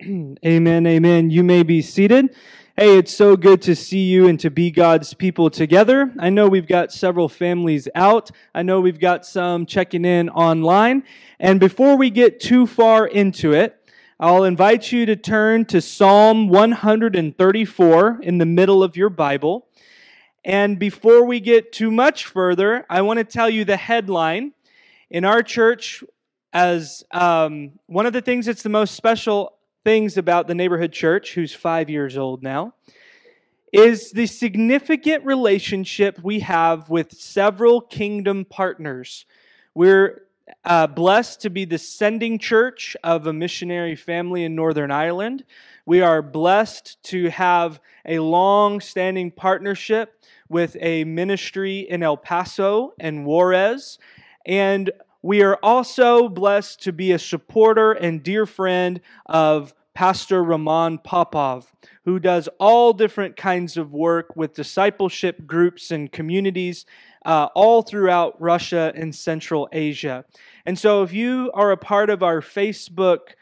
amen, amen. You may be seated. Hey, it's so good to see you and to be God's people together. I know we've got several families out. I know we've got some checking in online. And before we get too far into it, I'll invite you to turn to Psalm 134 in the middle of your Bible. And before we get too much further, I want to tell you the headline. In our church, as um, one of the things that's the most special things about the neighborhood church, who's five years old now, is the significant relationship we have with several kingdom partners. We're uh, blessed to be the sending church of a missionary family in Northern Ireland. We are blessed to have a long standing partnership with a ministry in El Paso and Juarez. And we are also blessed to be a supporter and dear friend of Pastor Roman Popov, who does all different kinds of work with discipleship groups and communities uh, all throughout Russia and Central Asia. And so, if you are a part of our Facebook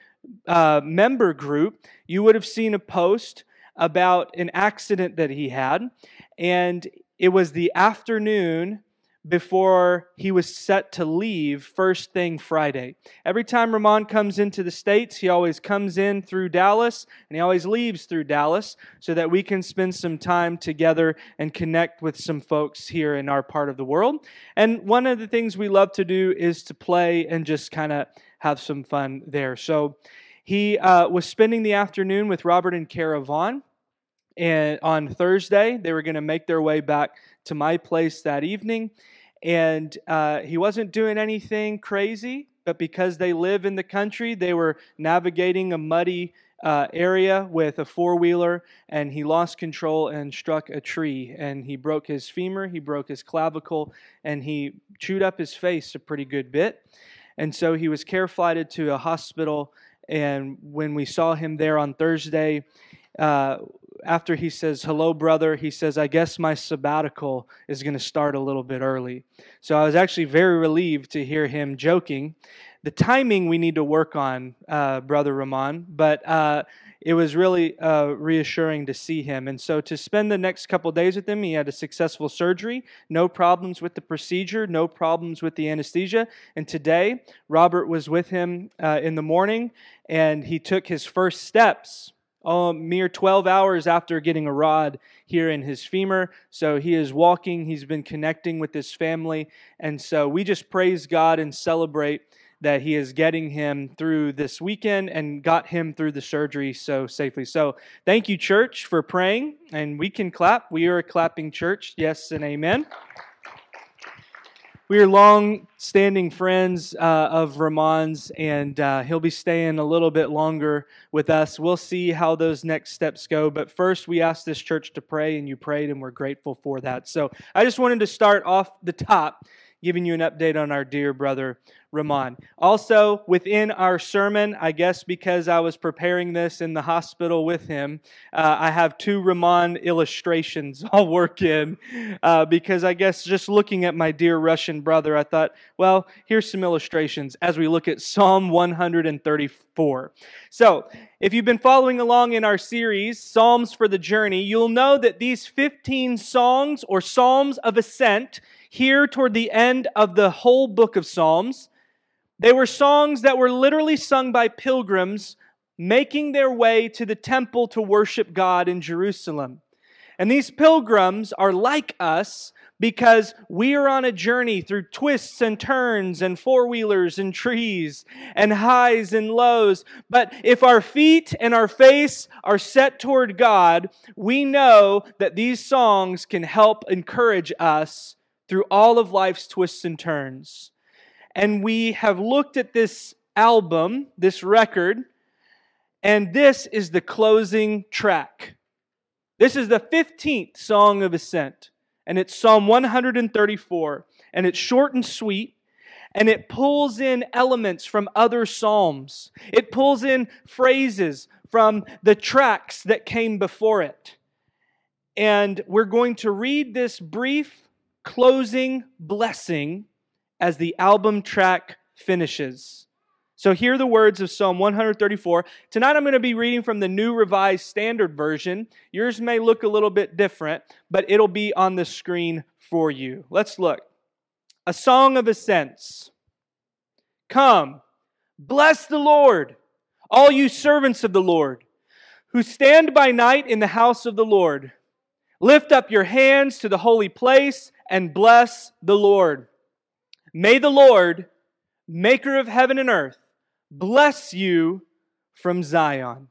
uh, member group, you would have seen a post about an accident that he had. And it was the afternoon before he was set to leave first thing Friday. Every time Ramon comes into the States, he always comes in through Dallas and he always leaves through Dallas so that we can spend some time together and connect with some folks here in our part of the world. And one of the things we love to do is to play and just kind of have some fun there. So he uh, was spending the afternoon with Robert and Kara Vaughn. And on Thursday, they were going to make their way back to my place that evening. And uh, he wasn't doing anything crazy, but because they live in the country, they were navigating a muddy uh, area with a four wheeler, and he lost control and struck a tree. And he broke his femur, he broke his clavicle, and he chewed up his face a pretty good bit. And so he was care flighted to a hospital. And when we saw him there on Thursday, uh, after he says, Hello, brother, he says, I guess my sabbatical is going to start a little bit early. So I was actually very relieved to hear him joking. The timing we need to work on, uh, Brother Ramon, but uh, it was really uh, reassuring to see him. And so to spend the next couple days with him, he had a successful surgery, no problems with the procedure, no problems with the anesthesia. And today, Robert was with him uh, in the morning, and he took his first steps mere 12 hours after getting a rod here in his femur. So he is walking, he's been connecting with his family. And so we just praise God and celebrate that he is getting him through this weekend and got him through the surgery so safely. So thank you, church, for praying. And we can clap. We are a clapping church. Yes and amen. We are long standing friends uh, of Ramon's, and uh, he'll be staying a little bit longer with us. We'll see how those next steps go. But first, we asked this church to pray, and you prayed, and we're grateful for that. So I just wanted to start off the top giving you an update on our dear brother Ramon. Also, within our sermon, I guess because I was preparing this in the hospital with him, uh, I have two Ramon illustrations I'll work in uh, because I guess just looking at my dear Russian brother, I thought, well, here's some illustrations as we look at Psalm 134. So, if you've been following along in our series, Psalms for the Journey, you'll know that these 15 songs or Psalms of Ascent here toward the end of the whole book of Psalms. They were songs that were literally sung by pilgrims making their way to the temple to worship God in Jerusalem. And these pilgrims are like us because we are on a journey through twists and turns and four wheelers and trees and highs and lows. But if our feet and our face are set toward God, we know that these songs can help encourage us through all of life's twists and turns. And we have looked at this album, this record, and this is the closing track. This is the 15th song of ascent, and it's Psalm 134, and it's short and sweet. And it pulls in elements from other Psalms. It pulls in phrases from the tracks that came before it. And we're going to read this brief closing blessing as the album track finishes. So, hear the words of Psalm 134. Tonight I'm going to be reading from the New Revised Standard Version. Yours may look a little bit different, but it'll be on the screen for you. Let's look. A song of ascents. Come, bless the Lord, all you servants of the Lord, who stand by night in the house of the Lord. Lift up your hands to the holy place and bless the Lord. May the Lord, maker of heaven and earth, bless you from Zion.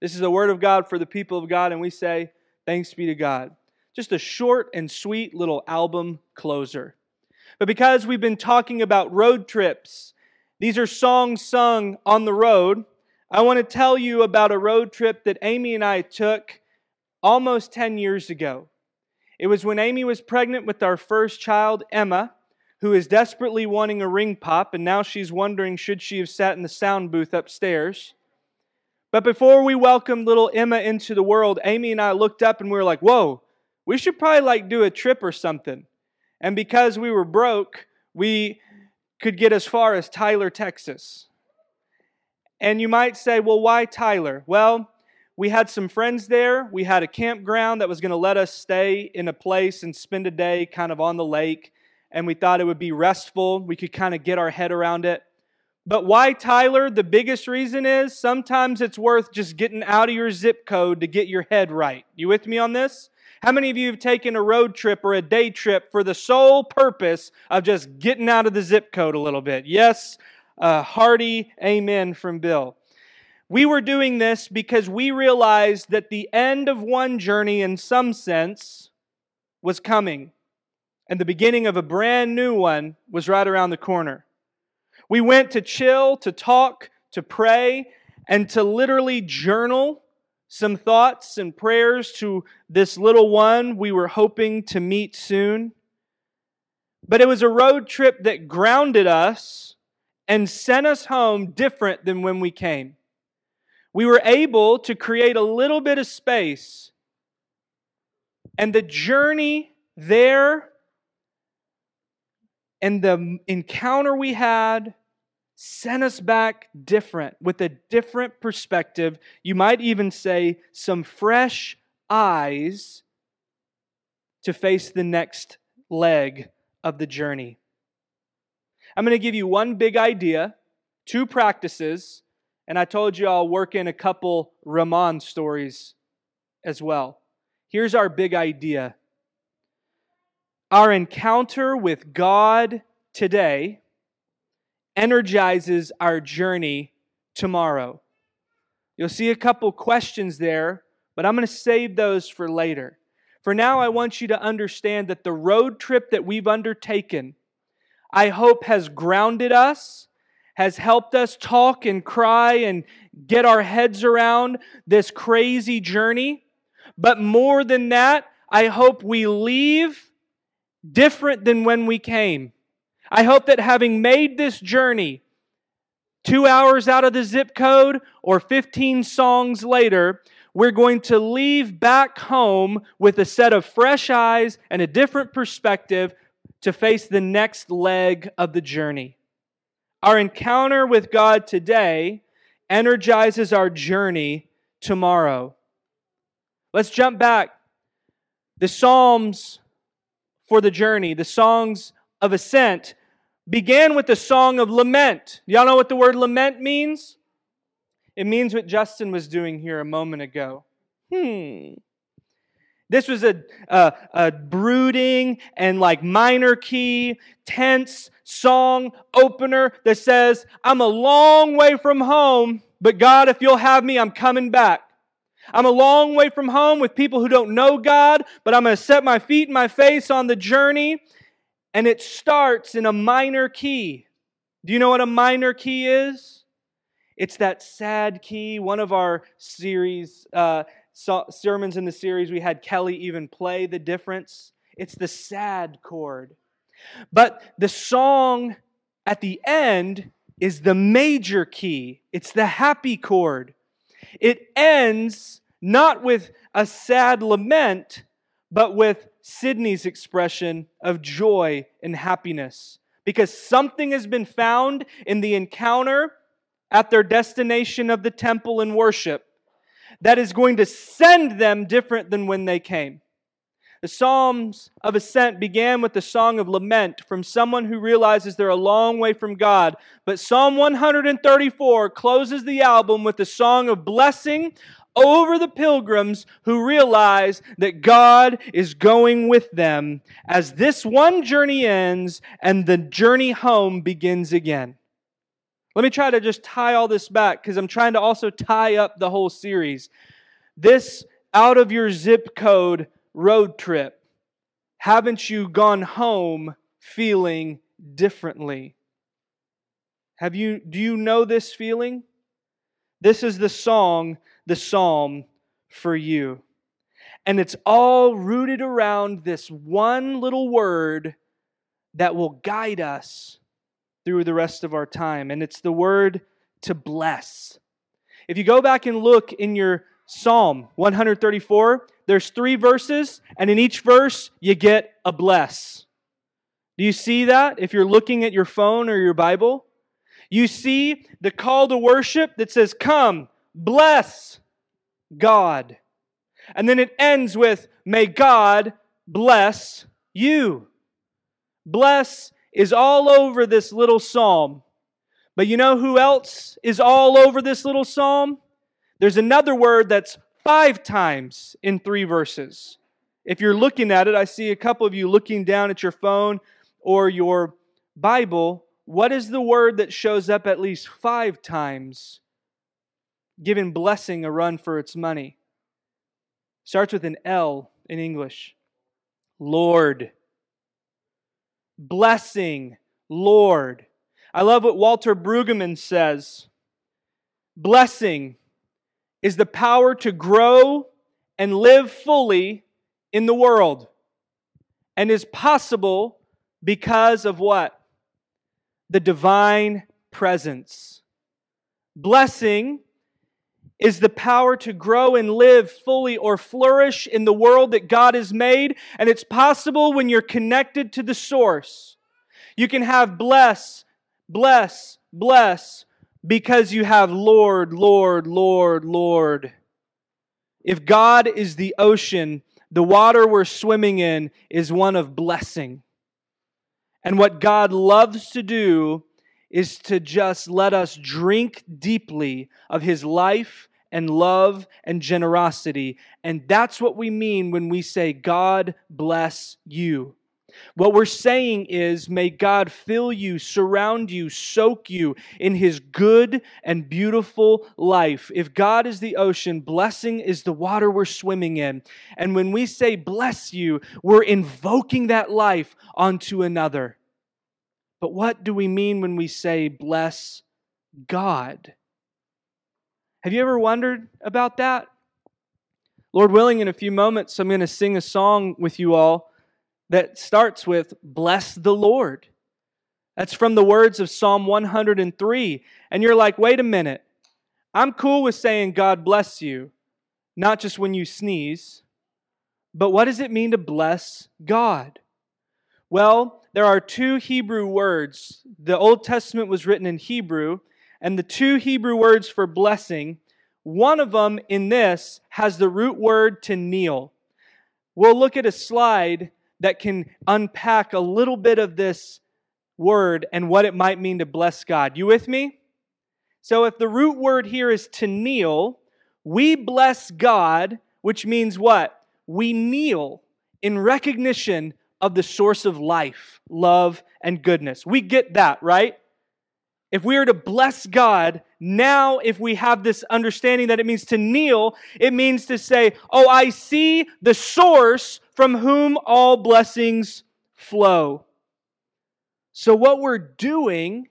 This is the word of God for the people of God, and we say, Thanks be to God. Just a short and sweet little album closer. But because we've been talking about road trips, these are songs sung on the road. I want to tell you about a road trip that Amy and I took almost 10 years ago. It was when Amy was pregnant with our first child, Emma who is desperately wanting a ring pop, and now she's wondering should she have sat in the sound booth upstairs. But before we welcomed little Emma into the world, Amy and I looked up and we were like, whoa, we should probably like do a trip or something. And because we were broke, we could get as far as Tyler, Texas. And you might say, well, why Tyler? Well, we had some friends there. We had a campground that was going to let us stay in a place and spend a day kind of on the lake and we thought it would be restful. We could kind of get our head around it. But why Tyler? The biggest reason is sometimes it's worth just getting out of your zip code to get your head right. You with me on this? How many of you have taken a road trip or a day trip for the sole purpose of just getting out of the zip code a little bit? Yes, a hearty amen from Bill. We were doing this because we realized that the end of one journey, in some sense, was coming and the beginning of a brand new one was right around the corner. We went to chill, to talk, to pray, and to literally journal some thoughts and prayers to this little one we were hoping to meet soon. But it was a road trip that grounded us and sent us home different than when we came. We were able to create a little bit of space, and the journey there and the encounter we had sent us back different, with a different perspective. You might even say some fresh eyes to face the next leg of the journey. I'm going to give you one big idea, two practices, and I told you I'll work in a couple Ramon stories as well. Here's our big idea our encounter with God today energizes our journey tomorrow. You'll see a couple questions there, but I'm going to save those for later. For now, I want you to understand that the road trip that we've undertaken, I hope, has grounded us, has helped us talk and cry and get our heads around this crazy journey. But more than that, I hope we leave different than when we came. I hope that having made this journey two hours out of the zip code or 15 songs later, we're going to leave back home with a set of fresh eyes and a different perspective to face the next leg of the journey. Our encounter with God today energizes our journey tomorrow. Let's jump back. The Psalms for the journey, the songs of ascent, began with the song of lament. Y'all know what the word lament means? It means what Justin was doing here a moment ago. Hmm. This was a, a, a, brooding and like minor key, tense song opener that says, I'm a long way from home, but God, if you'll have me, I'm coming back. I'm a long way from home with people who don't know God, but I'm going to set my feet and my face on the journey. And it starts in a minor key. Do you know what a minor key is? It's that sad key. One of our series, uh, sermons in the series, we had Kelly even play the difference. It's the sad chord. But the song at the end is the major key, it's the happy chord. It ends not with a sad lament, but with Sydney's expression of joy and happiness. Because something has been found in the encounter at their destination of the temple and worship that is going to send them different than when they came. The Psalms of Ascent began with the song of lament from someone who realizes they're a long way from God. But Psalm 134 closes the album with a song of blessing over the pilgrims who realize that God is going with them as this one journey ends and the journey home begins again. Let me try to just tie all this back because I'm trying to also tie up the whole series. This out of your zip code road trip, haven't you gone home feeling differently? Have you do you know this feeling? This is the song, the psalm for you. And it's all rooted around this one little word that will guide us through the rest of our time. And it's the word to bless. If you go back and look in your Psalm 134, there's three verses, and in each verse, you get a bless. Do you see that if you're looking at your phone or your Bible? You see the call to worship that says, Come, bless God. And then it ends with, May God bless you. Bless is all over this little psalm. But you know who else is all over this little psalm? There's another word that's five times in three verses. If you're looking at it, I see a couple of you looking down at your phone or your Bible. What is the word that shows up at least five times, giving blessing a run for its money? Starts with an L in English. Lord. Blessing, Lord. I love what Walter Brueggemann says. Blessing is the power to grow and live fully in the world and is possible because of what? The divine presence. Blessing is the power to grow and live fully or flourish in the world that God has made, and it's possible when you're connected to the source. You can have bless, bless, bless, because you have Lord, Lord, Lord, Lord. If God is the ocean, the water we're swimming in is one of blessing. And what God loves to do is to just let us drink deeply of His life and love and generosity. And that's what we mean when we say, God bless you. What we're saying is, may God fill you, surround you, soak you in his good and beautiful life. If God is the ocean, blessing is the water we're swimming in. And when we say bless you, we're invoking that life onto another. But what do we mean when we say bless God? Have you ever wondered about that? Lord willing, in a few moments, I'm going to sing a song with you all that starts with, Bless the Lord. That's from the words of Psalm 103. And you're like, wait a minute. I'm cool with saying God bless you, not just when you sneeze. But what does it mean to bless God? Well, there are two Hebrew words. The Old Testament was written in Hebrew, and the two Hebrew words for blessing, one of them in this has the root word to kneel. We'll look at a slide that can unpack a little bit of this word and what it might mean to bless God. You with me? So, if the root word here is to kneel, we bless God, which means what? We kneel in recognition of the source of life, love, and goodness. We get that, right? If we are to bless God, now if we have this understanding that it means to kneel, it means to say, Oh, I see the source from whom all blessings flow. So, what we're doing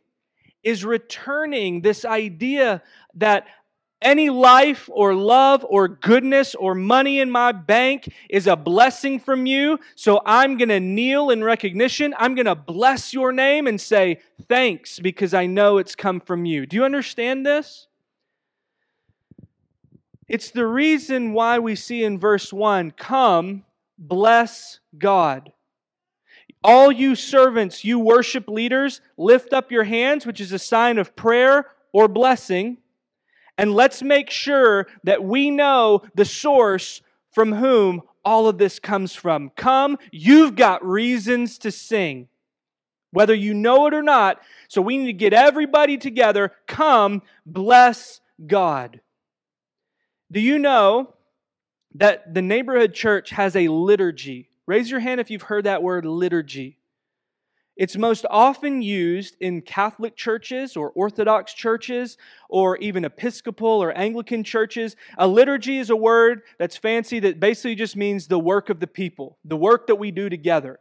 is returning this idea that any life or love or goodness or money in my bank is a blessing from you. So I'm going to kneel in recognition. I'm going to bless your name and say thanks because I know it's come from you. Do you understand this? It's the reason why we see in verse 1 come, bless God. All you servants, you worship leaders, lift up your hands, which is a sign of prayer or blessing, and let's make sure that we know the source from whom all of this comes from. Come, you've got reasons to sing, whether you know it or not. So we need to get everybody together. Come, bless God. Do you know that the neighborhood church has a liturgy? Raise your hand if you've heard that word liturgy. It's most often used in Catholic churches or Orthodox churches or even Episcopal or Anglican churches. A liturgy is a word that's fancy that basically just means the work of the people, the work that we do together.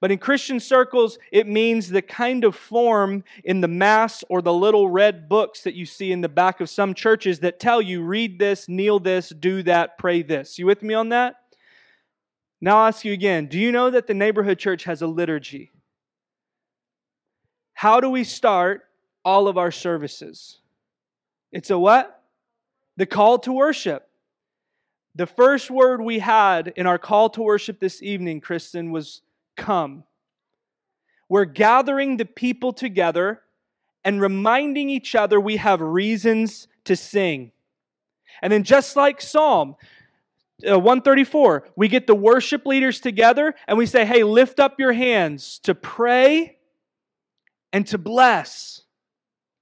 But in Christian circles, it means the kind of form in the Mass or the little red books that you see in the back of some churches that tell you read this, kneel this, do that, pray this. You with me on that? Now I'll ask you again do you know that the neighborhood church has a liturgy? How do we start all of our services? It's a what? The call to worship. The first word we had in our call to worship this evening, Kristen, was come. We're gathering the people together and reminding each other we have reasons to sing. And then, just like Psalm uh, 134, we get the worship leaders together and we say, hey, lift up your hands to pray and to bless,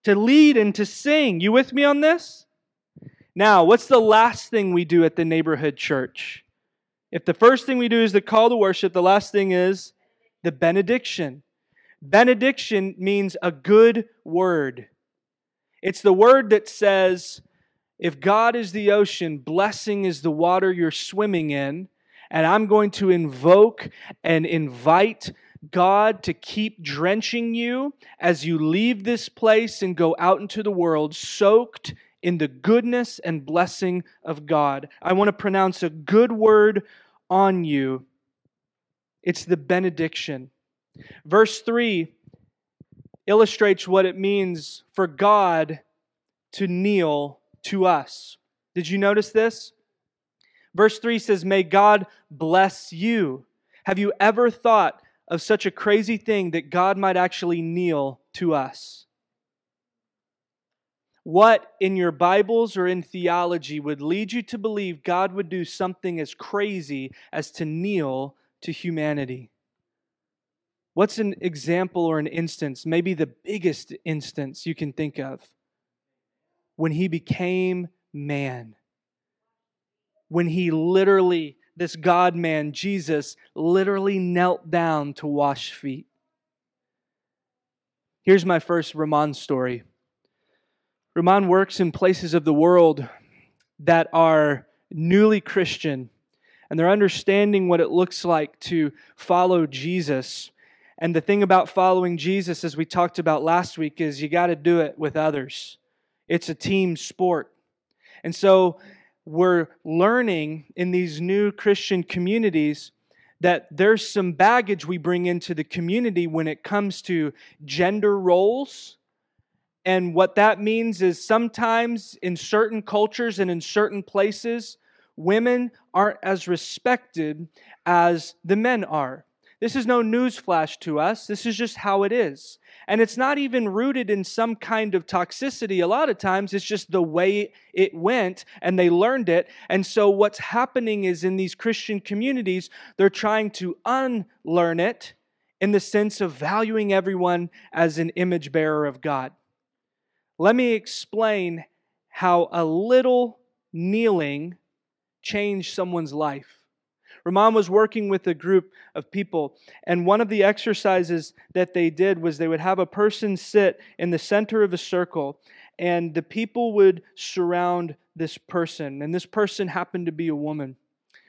to lead and to sing. You with me on this? Now, what's the last thing we do at the neighborhood church? If the first thing we do is the call to worship, the last thing is the benediction. Benediction means a good word. It's the word that says, if God is the ocean, blessing is the water you're swimming in, and I'm going to invoke and invite God to keep drenching you as you leave this place and go out into the world soaked in the goodness and blessing of God. I want to pronounce a good word on you. It's the benediction. Verse 3 illustrates what it means for God to kneel to us. Did you notice this? Verse 3 says, May God bless you. Have you ever thought of such a crazy thing that God might actually kneel to us? What in your Bibles or in theology would lead you to believe God would do something as crazy as to kneel to humanity? What's an example or an instance, maybe the biggest instance you can think of? When he became man. When he literally, this God man, Jesus, literally knelt down to wash feet. Here's my first Ramon story. Ramon works in places of the world that are newly Christian and they're understanding what it looks like to follow Jesus. And the thing about following Jesus, as we talked about last week, is you got to do it with others. It's a team sport. And so we're learning in these new Christian communities that there's some baggage we bring into the community when it comes to gender roles and what that means is sometimes in certain cultures and in certain places, women aren't as respected as the men are. This is no newsflash to us. This is just how it is. And it's not even rooted in some kind of toxicity. A lot of times it's just the way it went and they learned it. And so what's happening is in these Christian communities, they're trying to unlearn it in the sense of valuing everyone as an image bearer of God. Let me explain how a little kneeling changed someone's life. Ramon was working with a group of people, and one of the exercises that they did was they would have a person sit in the center of a circle, and the people would surround this person. And this person happened to be a woman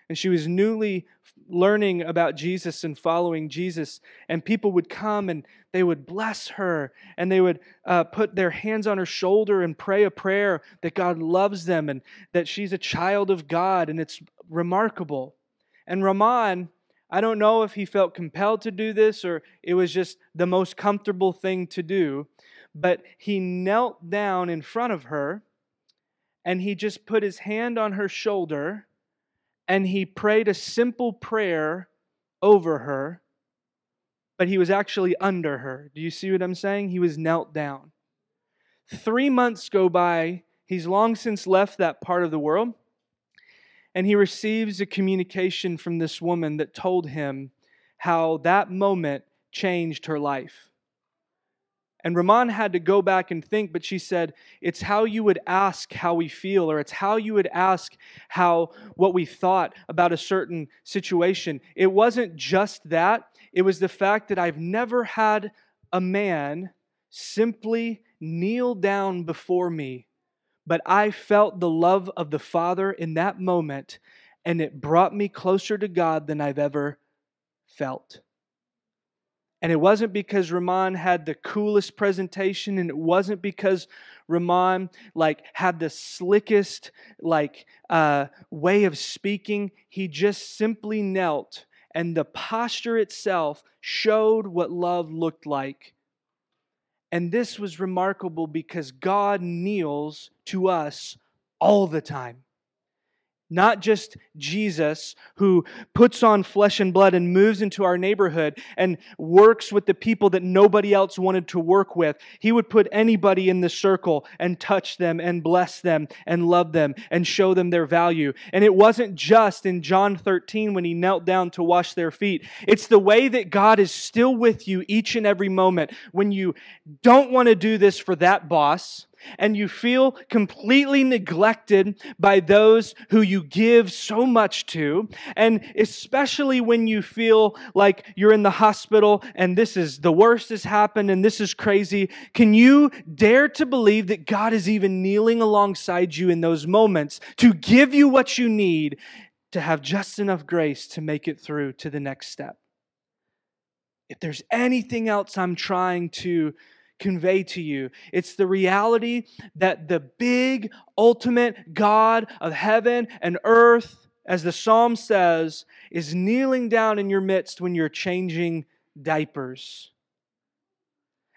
and she was newly learning about Jesus and following Jesus. And people would come and they would bless her and they would uh, put their hands on her shoulder and pray a prayer that God loves them and that she's a child of God. And it's remarkable. And Ramon, I don't know if he felt compelled to do this or it was just the most comfortable thing to do, but he knelt down in front of her and he just put his hand on her shoulder and he prayed a simple prayer over her, but he was actually under her. Do you see what I'm saying? He was knelt down. Three months go by. He's long since left that part of the world. And he receives a communication from this woman that told him how that moment changed her life. And Ramon had to go back and think, but she said, It's how you would ask how we feel, or it's how you would ask how what we thought about a certain situation. It wasn't just that, it was the fact that I've never had a man simply kneel down before me, but I felt the love of the Father in that moment, and it brought me closer to God than I've ever felt. And it wasn't because Ramon had the coolest presentation, and it wasn't because Ramon like had the slickest like uh, way of speaking. He just simply knelt, and the posture itself showed what love looked like. And this was remarkable because God kneels to us all the time not just Jesus who puts on flesh and blood and moves into our neighborhood and works with the people that nobody else wanted to work with. He would put anybody in the circle and touch them and bless them and love them and show them their value. And it wasn't just in John 13 when he knelt down to wash their feet. It's the way that God is still with you each and every moment when you don't want to do this for that boss and you feel completely neglected by those who you give so much to, and especially when you feel like you're in the hospital and this is the worst has happened and this is crazy, can you dare to believe that God is even kneeling alongside you in those moments to give you what you need to have just enough grace to make it through to the next step? If there's anything else I'm trying to convey to you. It's the reality that the big, ultimate God of heaven and earth, as the psalm says, is kneeling down in your midst when you're changing diapers.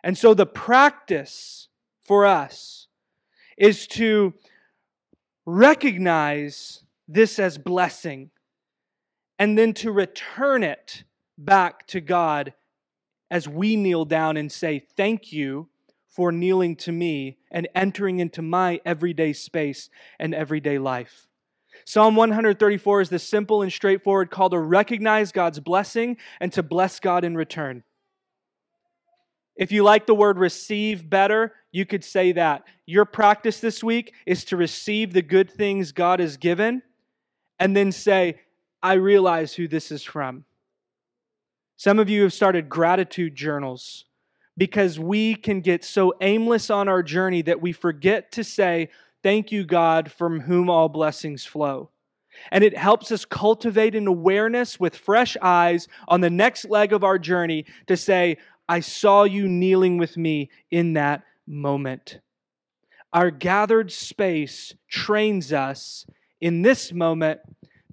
And so the practice for us is to recognize this as blessing and then to return it back to God as we kneel down and say, Thank you for kneeling to me and entering into my everyday space and everyday life. Psalm 134 is the simple and straightforward call to recognize God's blessing and to bless God in return. If you like the word receive better, you could say that. Your practice this week is to receive the good things God has given and then say, I realize who this is from. Some of you have started gratitude journals because we can get so aimless on our journey that we forget to say, Thank you, God, from whom all blessings flow. And it helps us cultivate an awareness with fresh eyes on the next leg of our journey to say, I saw you kneeling with me in that moment. Our gathered space trains us in this moment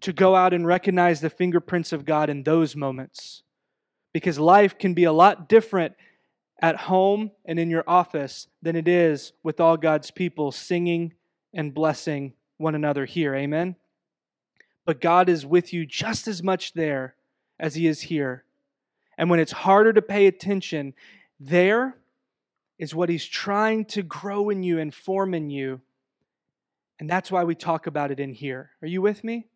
to go out and recognize the fingerprints of God in those moments because life can be a lot different at home and in your office than it is with all God's people singing and blessing one another here. Amen? But God is with you just as much there as He is here. And when it's harder to pay attention, there is what He's trying to grow in you and form in you. And that's why we talk about it in here. Are you with me?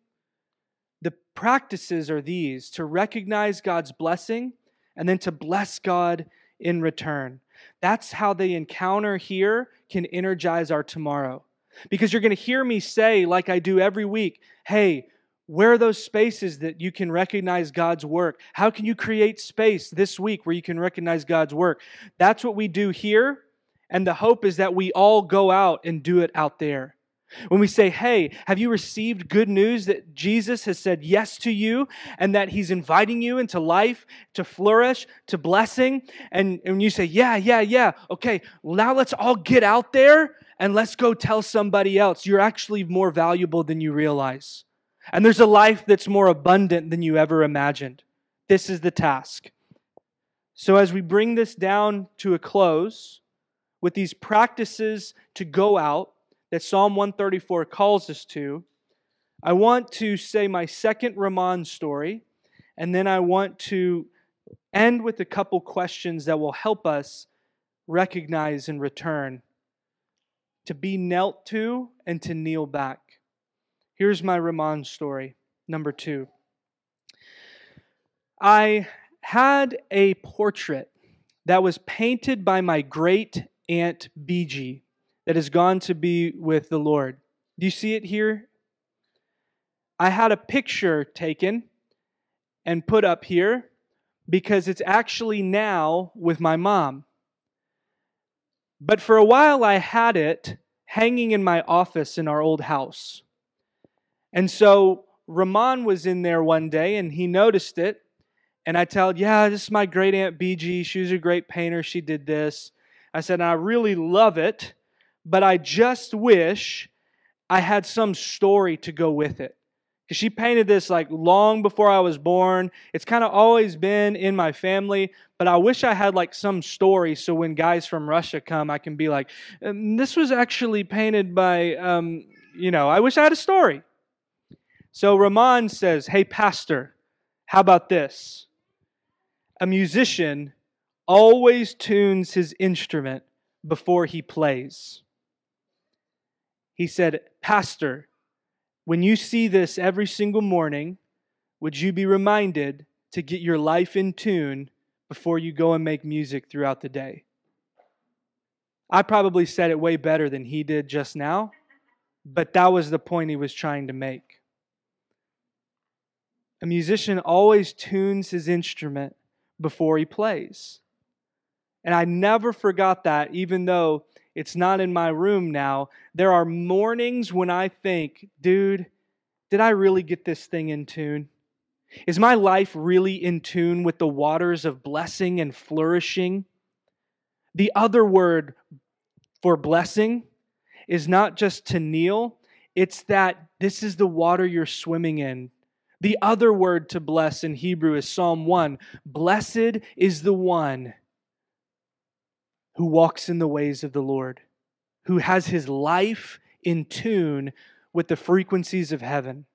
Practices are these to recognize God's blessing and then to bless God in return. That's how the encounter here can energize our tomorrow. Because you're going to hear me say, like I do every week, hey, where are those spaces that you can recognize God's work? How can you create space this week where you can recognize God's work? That's what we do here. And the hope is that we all go out and do it out there. When we say, Hey, have you received good news that Jesus has said yes to you and that he's inviting you into life to flourish, to blessing? And, and you say, Yeah, yeah, yeah. Okay, now let's all get out there and let's go tell somebody else. You're actually more valuable than you realize. And there's a life that's more abundant than you ever imagined. This is the task. So, as we bring this down to a close with these practices to go out, that Psalm 134 calls us to, I want to say my second Ramon story, and then I want to end with a couple questions that will help us recognize and return to be knelt to and to kneel back. Here's my Ramon story, number two. I had a portrait that was painted by my great aunt BG that has gone to be with the Lord. Do you see it here? I had a picture taken and put up here because it's actually now with my mom. But for a while, I had it hanging in my office in our old house. And so Ramon was in there one day and he noticed it. And I told, Yeah, this is my great aunt BG. She was a great painter. She did this. I said, I really love it, but I just wish I had some story to go with it. Because she painted this like long before I was born. It's kind of always been in my family, but I wish I had like some story so when guys from Russia come, I can be like, um, this was actually painted by, um, you know, I wish I had a story. So Ramon says, Hey, Pastor, how about this? A musician always tunes his instrument before he plays. He said, Pastor, when you see this every single morning, would you be reminded to get your life in tune before you go and make music throughout the day? I probably said it way better than he did just now, but that was the point he was trying to make. A musician always tunes his instrument before he plays. And I never forgot that, even though it's not in my room now. There are mornings when I think, dude, did I really get this thing in tune? Is my life really in tune with the waters of blessing and flourishing? The other word for blessing is not just to kneel, it's that this is the water you're swimming in. The other word to bless in Hebrew is Psalm 1 Blessed is the one who walks in the ways of the Lord, who has his life in tune with the frequencies of heaven.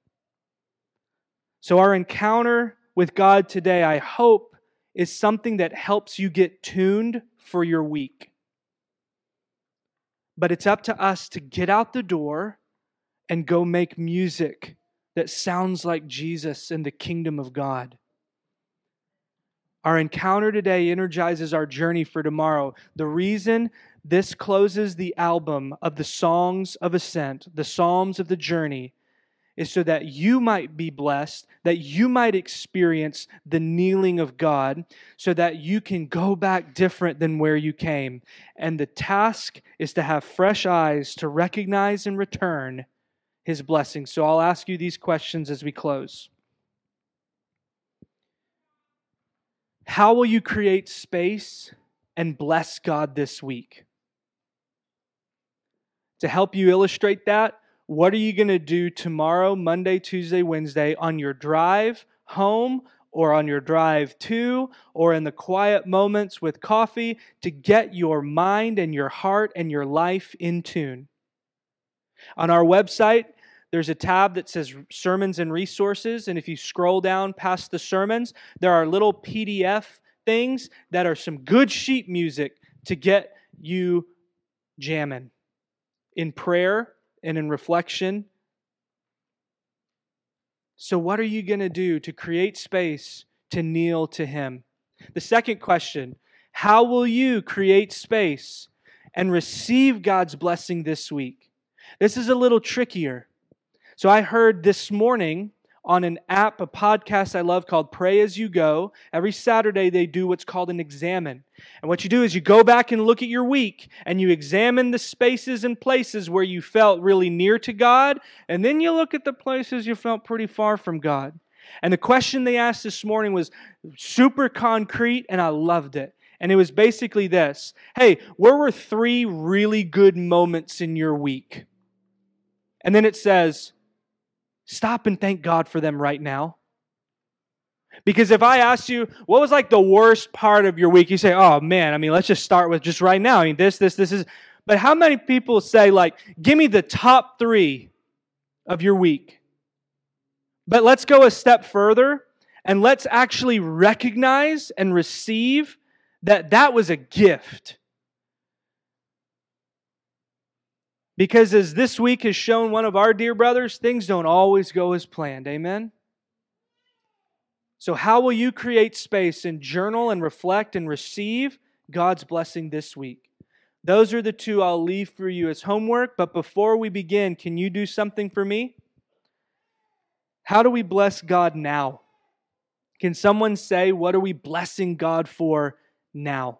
So, our encounter with God today, I hope, is something that helps you get tuned for your week. But it's up to us to get out the door and go make music that sounds like Jesus and the kingdom of God. Our encounter today energizes our journey for tomorrow. The reason this closes the album of the songs of ascent, the psalms of the journey, is so that you might be blessed, that you might experience the kneeling of God, so that you can go back different than where you came. And the task is to have fresh eyes to recognize and return his blessings. So I'll ask you these questions as we close. How will you create space and bless God this week? To help you illustrate that, what are you going to do tomorrow, Monday, Tuesday, Wednesday, on your drive home or on your drive to or in the quiet moments with coffee to get your mind and your heart and your life in tune? On our website, there's a tab that says Sermons and Resources. And if you scroll down past the sermons, there are little PDF things that are some good sheet music to get you jamming in prayer and in reflection. So, what are you going to do to create space to kneel to Him? The second question How will you create space and receive God's blessing this week? This is a little trickier so I heard this morning on an app, a podcast I love called Pray As You Go. Every Saturday, they do what's called an Examen. And what you do is you go back and look at your week and you examine the spaces and places where you felt really near to God, and then you look at the places you felt pretty far from God. And the question they asked this morning was super concrete, and I loved it. And it was basically this Hey, where were three really good moments in your week? And then it says, Stop and thank God for them right now. Because if I asked you, what was like the worst part of your week? You say, oh man, I mean, let's just start with just right now. I mean, this, this, this is. But how many people say, like, give me the top three of your week? But let's go a step further and let's actually recognize and receive that that was a gift. Because as this week has shown one of our dear brothers, things don't always go as planned. Amen? So, how will you create space and journal and reflect and receive God's blessing this week? Those are the two I'll leave for you as homework. But before we begin, can you do something for me? How do we bless God now? Can someone say, What are we blessing God for now?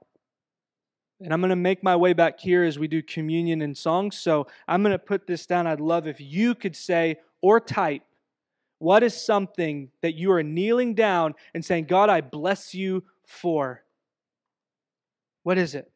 And I'm going to make my way back here as we do communion and songs. So I'm going to put this down. I'd love if you could say or type, What is something that you are kneeling down and saying, God, I bless you for? What is it?